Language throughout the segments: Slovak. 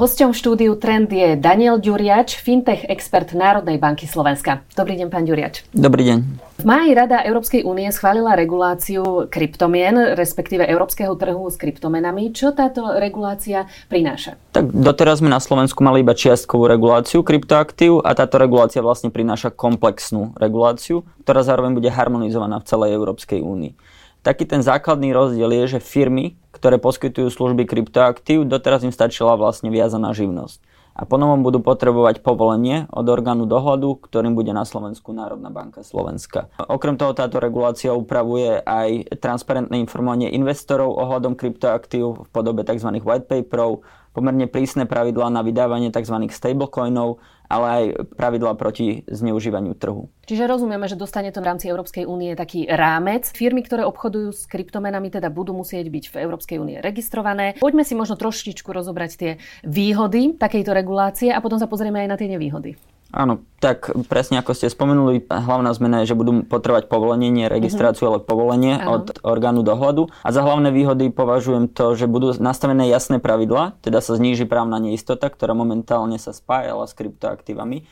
Hosťom štúdiu Trend je Daniel Ďuriač, fintech expert Národnej banky Slovenska. Dobrý deň, pán Ďuriač. Dobrý deň. V máji Rada Európskej únie schválila reguláciu kryptomien, respektíve európskeho trhu s kryptomenami. Čo táto regulácia prináša? Tak doteraz sme na Slovensku mali iba čiastkovú reguláciu kryptoaktív a táto regulácia vlastne prináša komplexnú reguláciu, ktorá zároveň bude harmonizovaná v celej Európskej únii. Taký ten základný rozdiel je, že firmy, ktoré poskytujú služby kryptoaktív, doteraz im stačila vlastne viazaná živnosť. A ponovom budú potrebovať povolenie od orgánu dohľadu, ktorým bude na Slovensku Národná banka Slovenska. Okrem toho táto regulácia upravuje aj transparentné informovanie investorov ohľadom kryptoaktív v podobe tzv. white paperov, pomerne prísne pravidlá na vydávanie tzv. stablecoinov, ale aj pravidlá proti zneužívaniu trhu. Čiže rozumieme, že dostane to v rámci Európskej únie taký rámec. Firmy, ktoré obchodujú s kryptomenami, teda budú musieť byť v Európskej únie registrované. Poďme si možno trošičku rozobrať tie výhody takejto regulácie a potom sa pozrieme aj na tie nevýhody. Áno, tak presne ako ste spomenuli, hlavná zmena je, že budú potrebovať povolenie, nie registráciu, mm-hmm. ale povolenie ano. od orgánu dohľadu. A za hlavné výhody považujem to, že budú nastavené jasné pravidlá, teda sa zníži právna neistota, ktorá momentálne sa spájala s kryptoaktívami. E,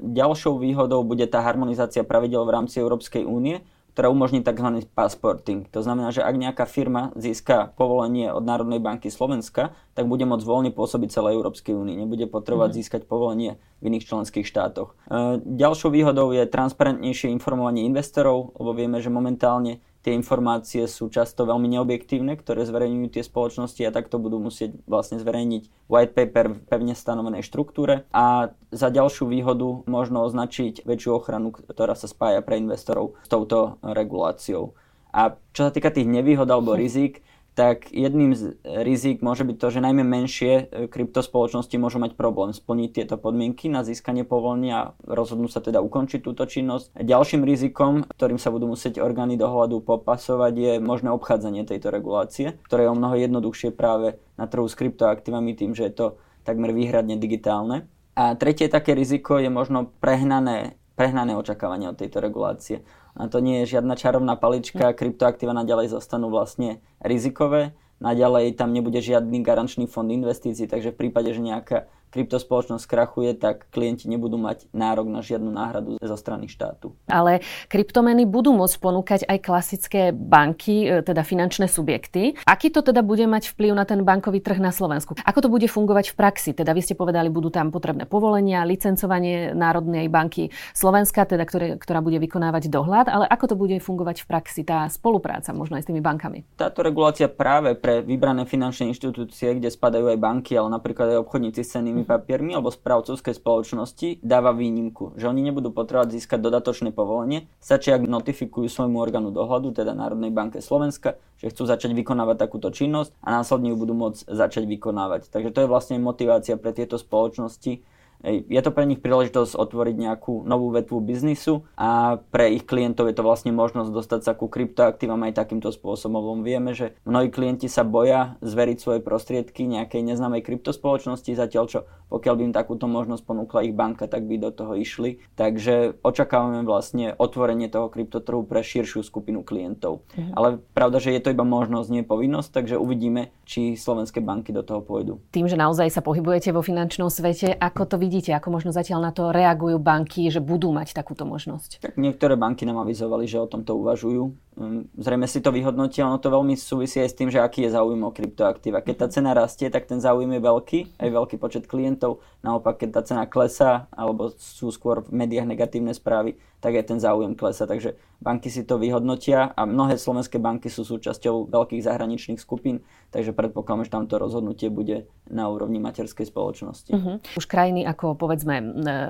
ďalšou výhodou bude tá harmonizácia pravidel v rámci Európskej únie, ktorá umožní tzv. passporting. To znamená, že ak nejaká firma získa povolenie od Národnej banky Slovenska, tak bude môcť voľne pôsobiť celej Európskej únii. Nebude potrebovať mm. získať povolenie v iných členských štátoch. E, ďalšou výhodou je transparentnejšie informovanie investorov, lebo vieme, že momentálne tie informácie sú často veľmi neobjektívne, ktoré zverejňujú tie spoločnosti a takto budú musieť vlastne zverejniť white paper v pevne stanovenej štruktúre a za ďalšiu výhodu možno označiť väčšiu ochranu, ktorá sa spája pre investorov s touto reguláciou. A čo sa týka tých nevýhod alebo rizik, tak jedným z rizik môže byť to, že najmä menšie e, kryptospoločnosti môžu mať problém splniť tieto podmienky na získanie povolenia a rozhodnú sa teda ukončiť túto činnosť. Ďalším rizikom, ktorým sa budú musieť orgány dohľadu popasovať, je možné obchádzanie tejto regulácie, ktoré je o mnoho jednoduchšie práve na trhu s kryptoaktívami tým, že je to takmer výhradne digitálne. A tretie také riziko je možno prehnané, prehnané očakávanie od tejto regulácie. A to nie je žiadna čarovná palička, kryptoaktíva naďalej zostanú vlastne rizikové, naďalej tam nebude žiadny garančný fond investícií, takže v prípade, že nejaká kryptospoločnosť krachuje, tak klienti nebudú mať nárok na žiadnu náhradu zo strany štátu. Ale kryptomeny budú môcť ponúkať aj klasické banky, e, teda finančné subjekty. Aký to teda bude mať vplyv na ten bankový trh na Slovensku? Ako to bude fungovať v praxi? Teda vy ste povedali, budú tam potrebné povolenia, licencovanie Národnej banky Slovenska, teda ktoré, ktorá bude vykonávať dohľad, ale ako to bude fungovať v praxi, tá spolupráca možno aj s tými bankami? Táto regulácia práve pre vybrané finančné inštitúcie, kde spadajú aj banky, ale napríklad aj obchodníci s cenými papiermi alebo správcovskej spoločnosti dáva výnimku, že oni nebudú potrebovať získať dodatočné povolenie, stačí ak notifikujú svojmu orgánu dohľadu, teda Národnej banke Slovenska, že chcú začať vykonávať takúto činnosť a následne ju budú môcť začať vykonávať. Takže to je vlastne motivácia pre tieto spoločnosti, je to pre nich príležitosť otvoriť nejakú novú vetvu biznisu a pre ich klientov je to vlastne možnosť dostať sa ku kryptoaktívam aj takýmto spôsobom. Vieme, že mnohí klienti sa boja zveriť svoje prostriedky nejakej neznámej kryptospoločnosti, zatiaľ čo pokiaľ by im takúto možnosť ponúkla ich banka, tak by do toho išli. Takže očakávame vlastne otvorenie toho kryptotrhu pre širšiu skupinu klientov. Mhm. Ale pravda, že je to iba možnosť, nie povinnosť, takže uvidíme, či slovenské banky do toho pôjdu. Tým, že naozaj sa pohybujete vo finančnom svete, ako to vidíte, ako možno zatiaľ na to reagujú banky, že budú mať takúto možnosť? Tak niektoré banky nám avizovali, že o tomto uvažujú. Mm, zrejme si to vyhodnotia, ono to veľmi súvisí aj s tým, že aký je záujem o kryptoaktíva. Keď tá cena rastie, tak ten záujem je veľký, aj veľký počet klientov. Naopak, keď tá cena klesá, alebo sú skôr v médiách negatívne správy, tak aj ten záujem klesa. Takže banky si to vyhodnotia a mnohé slovenské banky sú súčasťou veľkých zahraničných skupín, takže predpokladám, že tamto rozhodnutie bude na úrovni materskej spoločnosti. Uh-huh. Už krajiny ako povedzme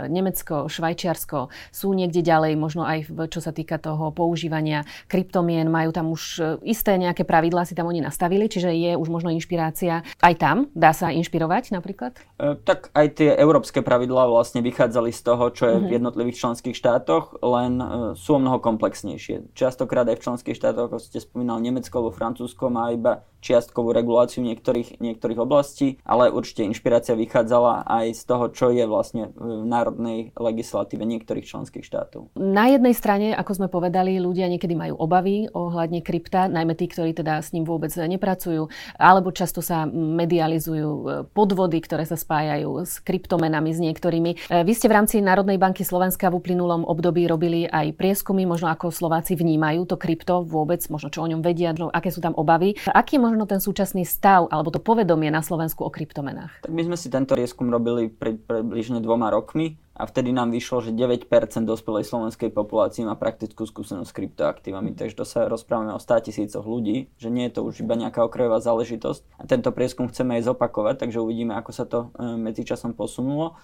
Nemecko, Švajčiarsko sú niekde ďalej, možno aj v, čo sa týka toho používania kryptomien, majú tam už e, isté nejaké pravidlá, si tam oni nastavili, čiže je už možno inšpirácia aj tam, dá sa inšpirovať napríklad? E, tak aj tie európske pravidlá vlastne vychádzali z toho, čo je uh-huh. v mhm. jednotlivých členských štátoch, len e, sú o mnoho komplexnejšie. Častokrát aj v členských štátoch, ako ste spomínal, Nemecko alebo Francúzsko má iba čiastkovú reguláciu niektorých, niektorých oblastí, ale určite inšpirácia vychádzala aj z toho, čo je vlastne v národnej legislatíve niektorých členských štátov. Na jednej strane, ako sme povedali, ľudia niekedy majú obavy ohľadne krypta, najmä tí, ktorí teda s ním vôbec nepracujú, alebo často sa medializujú e, podvody, ktoré sa spájajú s kryptomenami, s niektorými. E, vy ste v rámci Národnej banky Slovenska v uplynulom období robili aj prieskumy, možno ako Slováci vnímajú to krypto vôbec, možno čo o ňom vedia, aké sú tam obavy. Aký je možno ten súčasný stav alebo to povedomie na Slovensku o kryptomenách? Tak my sme si tento prieskum robili pred približne dvoma rokmi a vtedy nám vyšlo, že 9% dospelej slovenskej populácie má praktickú skúsenosť s kryptoaktívami. Mhm. Takže to sa rozprávame o 100 tisícoch ľudí, že nie je to už iba nejaká okrajová záležitosť. A tento prieskum chceme aj zopakovať, takže uvidíme, ako sa to e, medzičasom posunulo.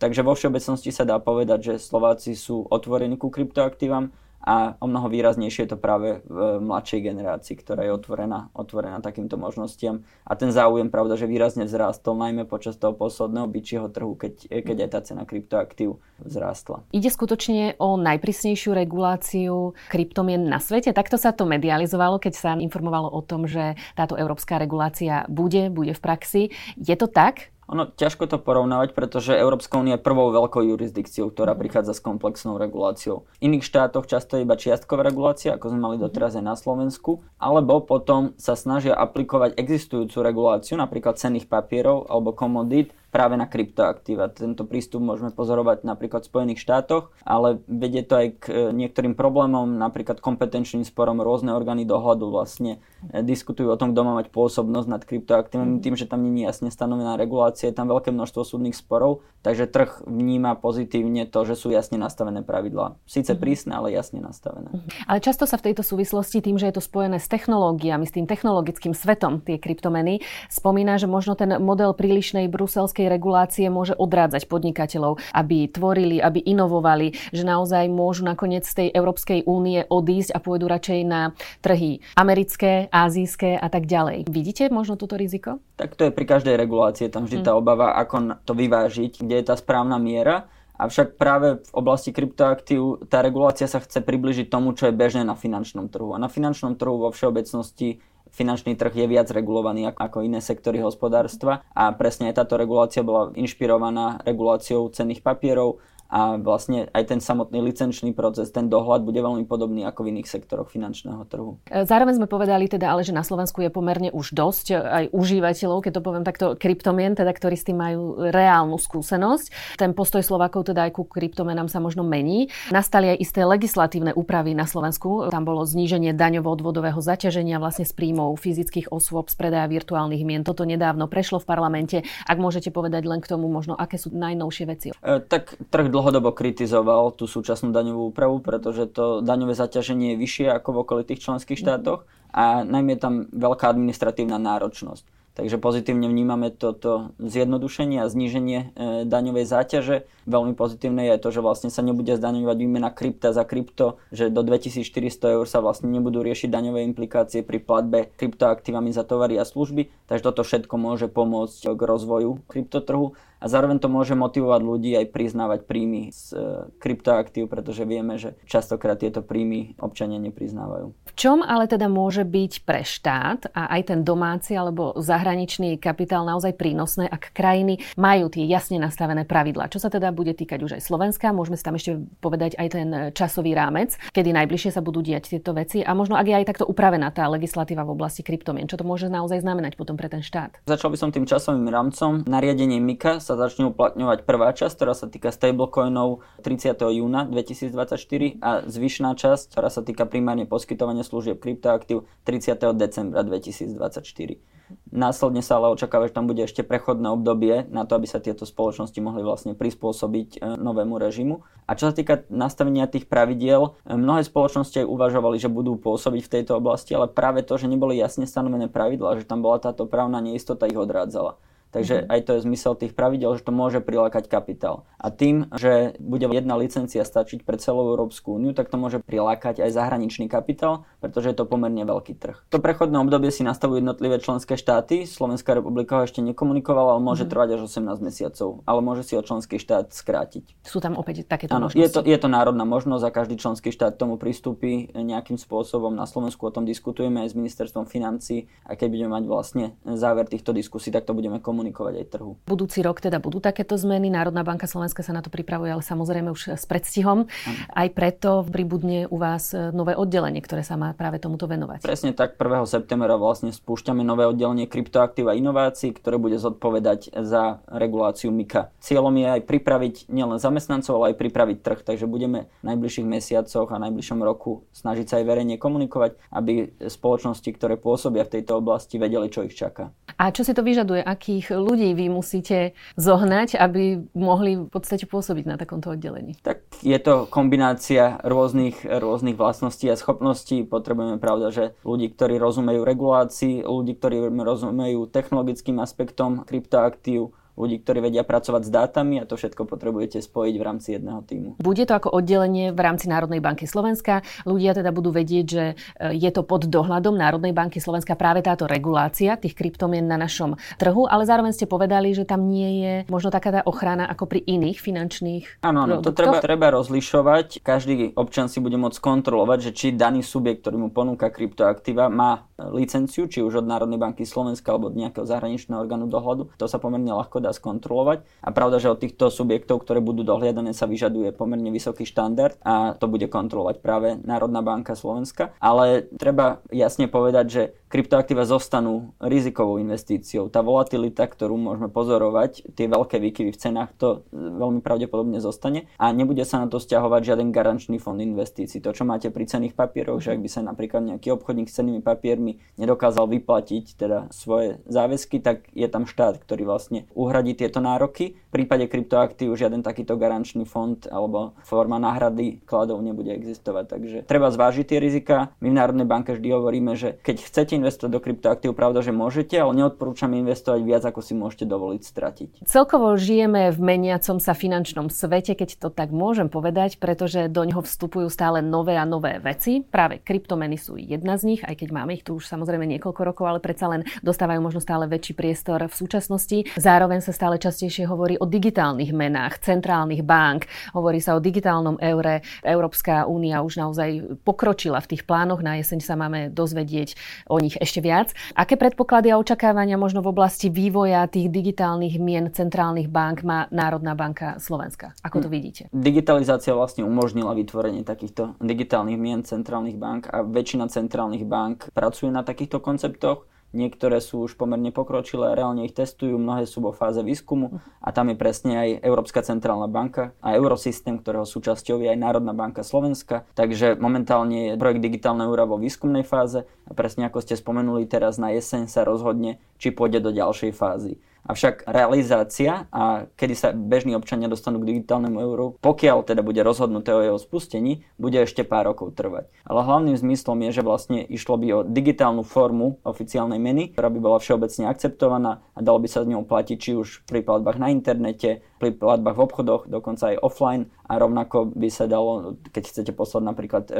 Takže vo všeobecnosti sa dá povedať, že Slováci sú otvorení ku kryptoaktívam a o mnoho výraznejšie je to práve v mladšej generácii, ktorá je otvorená, otvorená takýmto možnostiam. A ten záujem, pravda, že výrazne vzrástol, najmä počas toho posledného byčieho trhu, keď, keď aj tá cena kryptoaktív vzrástla. Ide skutočne o najprísnejšiu reguláciu kryptomien na svete? Takto sa to medializovalo, keď sa informovalo o tom, že táto európska regulácia bude, bude v praxi. Je to tak? Ono ťažko to porovnávať, pretože Európska únia je prvou veľkou jurisdikciou, ktorá prichádza s komplexnou reguláciou. V iných štátoch často je iba čiastková regulácia, ako sme mali doteraz aj na Slovensku, alebo potom sa snažia aplikovať existujúcu reguláciu, napríklad cenných papierov alebo komodít, práve na kryptoaktíva. Tento prístup môžeme pozorovať napríklad v Spojených štátoch, ale vedie to aj k e, niektorým problémom, napríklad kompetenčným sporom rôzne orgány dohľadu vlastne e, diskutujú o tom, kto má mať pôsobnosť nad kryptoaktívami, tým, že tam nie je jasne stanovená regulácia, je tam veľké množstvo súdnych sporov, takže trh vníma pozitívne to, že sú jasne nastavené pravidlá. Síce mhm. prísne, ale jasne nastavené. Mhm. Ale často sa v tejto súvislosti tým, že je to spojené s technológiami, s tým technologickým svetom, tie kryptomeny, spomína, že možno ten model prílišnej bruselskej európskej regulácie môže odrádzať podnikateľov, aby tvorili, aby inovovali, že naozaj môžu nakoniec z tej Európskej únie odísť a pôjdu radšej na trhy americké, azijské a tak ďalej. Vidíte možno túto riziko? Tak to je pri každej regulácii, tam vždy mm. tá obava, ako to vyvážiť, kde je tá správna miera. Avšak práve v oblasti kryptoaktív tá regulácia sa chce približiť tomu, čo je bežné na finančnom trhu. A na finančnom trhu vo všeobecnosti finančný trh je viac regulovaný ako iné sektory hospodárstva a presne aj táto regulácia bola inšpirovaná reguláciou cenných papierov, a vlastne aj ten samotný licenčný proces, ten dohľad bude veľmi podobný ako v iných sektoroch finančného trhu. E, zároveň sme povedali teda ale, že na Slovensku je pomerne už dosť aj užívateľov, keď to poviem takto, kryptomien, teda, ktorí s tým majú reálnu skúsenosť. Ten postoj Slovákov teda aj ku kryptomenám sa možno mení. Nastali aj isté legislatívne úpravy na Slovensku. Tam bolo zníženie daňovo-odvodového zaťaženia vlastne z príjmov fyzických osôb z predaja virtuálnych mien. Toto nedávno prešlo v parlamente. Ak môžete povedať len k tomu možno, aké sú najnovšie veci. E, tak trh dlhodobo kritizoval tú súčasnú daňovú úpravu, pretože to daňové zaťaženie je vyššie ako v okolitých členských mhm. štátoch a najmä je tam veľká administratívna náročnosť. Takže pozitívne vnímame toto zjednodušenie a zníženie e, daňovej záťaže. Veľmi pozitívne je to, že vlastne sa nebude zdaňovať výmena krypta za krypto, že do 2400 eur sa vlastne nebudú riešiť daňové implikácie pri platbe kryptoaktívami za tovary a služby. Takže toto všetko môže pomôcť k rozvoju kryptotrhu a zároveň to môže motivovať ľudí aj priznávať príjmy z e, kryptoaktív, pretože vieme, že častokrát tieto príjmy občania nepriznávajú. V čom ale teda môže byť pre štát a aj ten domáci alebo zahraničný kapitál naozaj prínosné, ak krajiny majú tie jasne nastavené pravidlá? Čo sa teda bude týkať už aj Slovenska? Môžeme si tam ešte povedať aj ten časový rámec, kedy najbližšie sa budú diať tieto veci a možno ak je aj takto upravená tá legislatíva v oblasti kryptomien, čo to môže naozaj znamenať potom pre ten štát? Začal by som tým časovým rámcom. Nariadenie MIKA sa začne uplatňovať prvá časť, ktorá sa týka stablecoinov 30. júna 2024 a zvyšná časť, ktorá sa týka primárne poskytovania služieb kryptoaktív 30. decembra 2024. Následne sa ale očakáva, že tam bude ešte prechodné obdobie na to, aby sa tieto spoločnosti mohli vlastne prispôsobiť e, novému režimu. A čo sa týka nastavenia tých pravidiel, e, mnohé spoločnosti aj uvažovali, že budú pôsobiť v tejto oblasti, ale práve to, že neboli jasne stanovené pravidlá, že tam bola táto právna neistota, ich odrádzala. Takže mm-hmm. aj to je zmysel tých pravidel, že to môže prilákať kapitál. A tým, že bude jedna licencia stačiť pre celú Európsku úniu, tak to môže prilákať aj zahraničný kapitál, pretože je to pomerne veľký trh. To prechodné obdobie si nastavujú jednotlivé členské štáty. Slovenská republika ho ešte nekomunikovala, ale môže mm-hmm. trvať až 18 mesiacov, ale môže si ho členský štát skrátiť. Sú tam opäť takéto Áno, možnosti? Je to, je to národná možnosť a každý členský štát tomu pristúpi nejakým spôsobom. Na Slovensku o tom diskutujeme aj s ministerstvom financí a keď budeme mať vlastne záver týchto diskusí, tak to budeme komunikovať komunikovať aj trhu. Budúci rok teda budú takéto zmeny. Národná banka Slovenska sa na to pripravuje, ale samozrejme už s predstihom. Ano. Aj preto pribudne u vás nové oddelenie, ktoré sa má práve tomuto venovať. Presne tak, 1. septembra vlastne spúšťame nové oddelenie kryptoaktív a inovácií, ktoré bude zodpovedať za reguláciu MIKA. Cieľom je aj pripraviť nielen zamestnancov, ale aj pripraviť trh, takže budeme v najbližších mesiacoch a najbližšom roku snažiť sa aj verejne komunikovať, aby spoločnosti, ktoré pôsobia v tejto oblasti, vedeli, čo ich čaká. A čo si to vyžaduje? Akých ľudí vy musíte zohnať, aby mohli v podstate pôsobiť na takomto oddelení? Tak je to kombinácia rôznych, rôznych vlastností a schopností. Potrebujeme, pravda, že ľudí, ktorí rozumejú regulácii, ľudí, ktorí rozumejú technologickým aspektom kryptoaktív, ľudí, ktorí vedia pracovať s dátami a to všetko potrebujete spojiť v rámci jedného týmu. Bude to ako oddelenie v rámci Národnej banky Slovenska. Ľudia teda budú vedieť, že e, je to pod dohľadom Národnej banky Slovenska práve táto regulácia tých kryptomien na našom trhu, ale zároveň ste povedali, že tam nie je možno taká tá ochrana ako pri iných finančných Áno, áno, to treba, treba rozlišovať. Každý občan si bude môcť kontrolovať, že či daný subjekt, ktorý mu ponúka kryptoaktíva, má licenciu, či už od Národnej banky Slovenska alebo od nejakého zahraničného orgánu dohľadu. To sa pomerne ľahko dá skontrolovať. A pravda, že od týchto subjektov, ktoré budú dohliadané, sa vyžaduje pomerne vysoký štandard a to bude kontrolovať práve Národná banka Slovenska. Ale treba jasne povedať, že kryptoaktíva zostanú rizikovou investíciou. Tá volatilita, ktorú môžeme pozorovať, tie veľké výkyvy v cenách, to veľmi pravdepodobne zostane a nebude sa na to stiahovať žiaden garančný fond investícií. To, čo máte pri cených papieroch, že ak by sa napríklad nejaký obchodník s cenými papiermi nedokázal vyplatiť teda svoje záväzky, tak je tam štát, ktorý vlastne uhradí tieto nároky. V prípade kryptoaktív žiaden takýto garančný fond alebo forma náhrady kladov nebude existovať. Takže treba zvážiť tie rizika. My v Národnej banke vždy hovoríme, že keď chcete investovať do kryptoaktív, pravda, že môžete, ale neodporúčam investovať viac, ako si môžete dovoliť stratiť. Celkovo žijeme v meniacom sa finančnom svete, keď to tak môžem povedať, pretože do neho vstupujú stále nové a nové veci. Práve kryptomeny sú jedna z nich, aj keď máme ich tu už samozrejme niekoľko rokov, ale predsa len dostávajú možno stále väčší priestor v súčasnosti. Zároveň sa stále častejšie hovorí o digitálnych menách, centrálnych bank, hovorí sa o digitálnom eure. Európska únia už naozaj pokročila v tých plánoch. Na jeseň sa máme dozvedieť o nich ešte viac. Aké predpoklady a očakávania možno v oblasti vývoja tých digitálnych mien centrálnych bank má Národná banka Slovenska? Ako to hm. vidíte? Digitalizácia vlastne umožnila vytvorenie takýchto digitálnych mien centrálnych bank a väčšina centrálnych bank pracuje na takýchto konceptoch. Niektoré sú už pomerne pokročilé, reálne ich testujú, mnohé sú vo fáze výskumu a tam je presne aj Európska centrálna banka a Eurosystém, ktorého súčasťou je aj Národná banka Slovenska. Takže momentálne je projekt digitálne eura vo výskumnej fáze a presne ako ste spomenuli, teraz na jeseň sa rozhodne, či pôjde do ďalšej fázy. Avšak realizácia a kedy sa bežní občania dostanú k digitálnemu euru, pokiaľ teda bude rozhodnuté o jeho spustení, bude ešte pár rokov trvať. Ale hlavným zmyslom je, že vlastne išlo by o digitálnu formu oficiálnej meny, ktorá by bola všeobecne akceptovaná a dalo by sa s ňou platiť či už pri platbách na internete, pri platbách v obchodoch, dokonca aj offline a rovnako by sa dalo, keď chcete poslať napríklad e,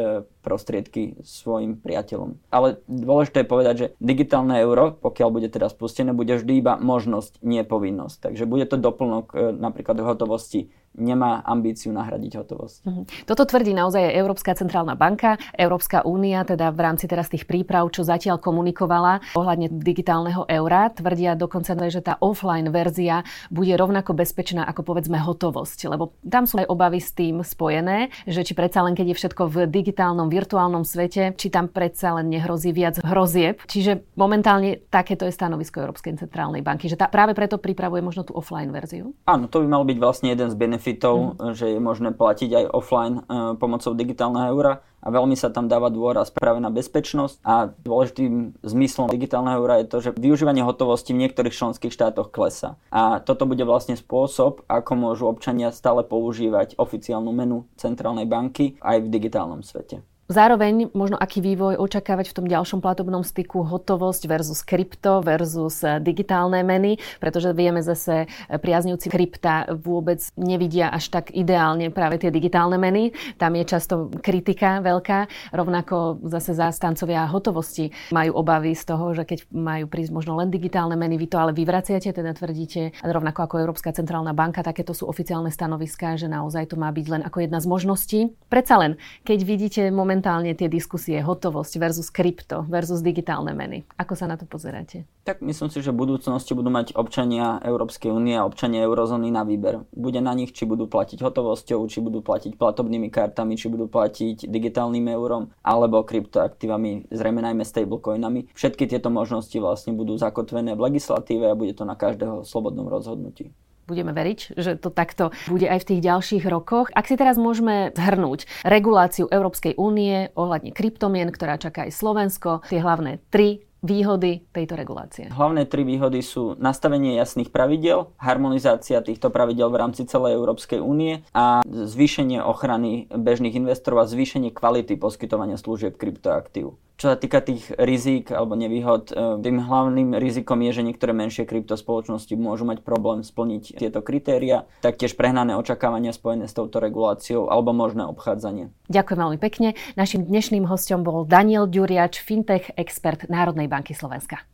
prostriedky svojim priateľom. Ale dôležité je povedať, že digitálne euro, pokiaľ bude teda spustené, bude vždy iba možnosť, nie povinnosť. Takže bude to doplnok e, napríklad hotovosti nemá ambíciu nahradiť hotovosť. Mhm. Toto tvrdí naozaj Európska centrálna banka, Európska únia, teda v rámci teraz tých príprav, čo zatiaľ komunikovala ohľadne digitálneho eura, tvrdia dokonca, že tá offline verzia bude rovnako bezpečná ako povedzme hotovosť, lebo tam sú aj obavy s tým spojené, že či predsa len keď je všetko v digitálnom, virtuálnom svete, či tam predsa len nehrozí viac hrozieb. Čiže momentálne takéto je stanovisko Európskej centrálnej banky, že tá práve preto pripravuje možno tú offline verziu. Áno, to by mal byť vlastne jeden z benefitov benefitov, mm. že je možné platiť aj offline uh, pomocou digitálneho eura a veľmi sa tam dáva dôraz práve na bezpečnosť a dôležitým zmyslom digitálneho eura je to, že využívanie hotovosti v niektorých členských štátoch klesa. A toto bude vlastne spôsob, ako môžu občania stále používať oficiálnu menu centrálnej banky aj v digitálnom svete. Zároveň možno aký vývoj očakávať v tom ďalšom platobnom styku hotovosť versus krypto versus eh, digitálne meny, pretože vieme zase eh, priaznivci krypta vôbec nevidia až tak ideálne práve tie digitálne meny. Tam je často kritika veľká, rovnako zase zástancovia hotovosti majú obavy z toho, že keď majú prísť možno len digitálne meny, vy to ale vyvraciate, teda tvrdíte, rovnako ako Európska centrálna banka, takéto sú oficiálne stanoviská, že naozaj to má byť len ako jedna z možností. Predsa len, keď vidíte moment momentálne tie diskusie hotovosť versus krypto versus digitálne meny. Ako sa na to pozeráte? Tak myslím si, že v budúcnosti budú mať občania Európskej únie a občania eurozóny na výber. Bude na nich, či budú platiť hotovosťou, či budú platiť platobnými kartami, či budú platiť digitálnym eurom alebo kryptoaktívami, zrejme najmä stablecoinami. Všetky tieto možnosti vlastne budú zakotvené v legislatíve a bude to na každého slobodnom rozhodnutí budeme veriť, že to takto bude aj v tých ďalších rokoch. Ak si teraz môžeme zhrnúť reguláciu Európskej únie ohľadne kryptomien, ktorá čaká aj Slovensko, tie hlavné tri výhody tejto regulácie? Hlavné tri výhody sú nastavenie jasných pravidel, harmonizácia týchto pravidel v rámci celej Európskej únie a zvýšenie ochrany bežných investorov a zvýšenie kvality poskytovania služieb kryptoaktív. Čo sa týka tých rizík alebo nevýhod, e, tým hlavným rizikom je, že niektoré menšie kryptospoločnosti môžu mať problém splniť tieto kritéria, taktiež prehnané očakávania spojené s touto reguláciou alebo možné obchádzanie. Ďakujem veľmi pekne. Našim dnešným hostom bol Daniel Ďuriač, fintech expert Národnej banky Slovenska.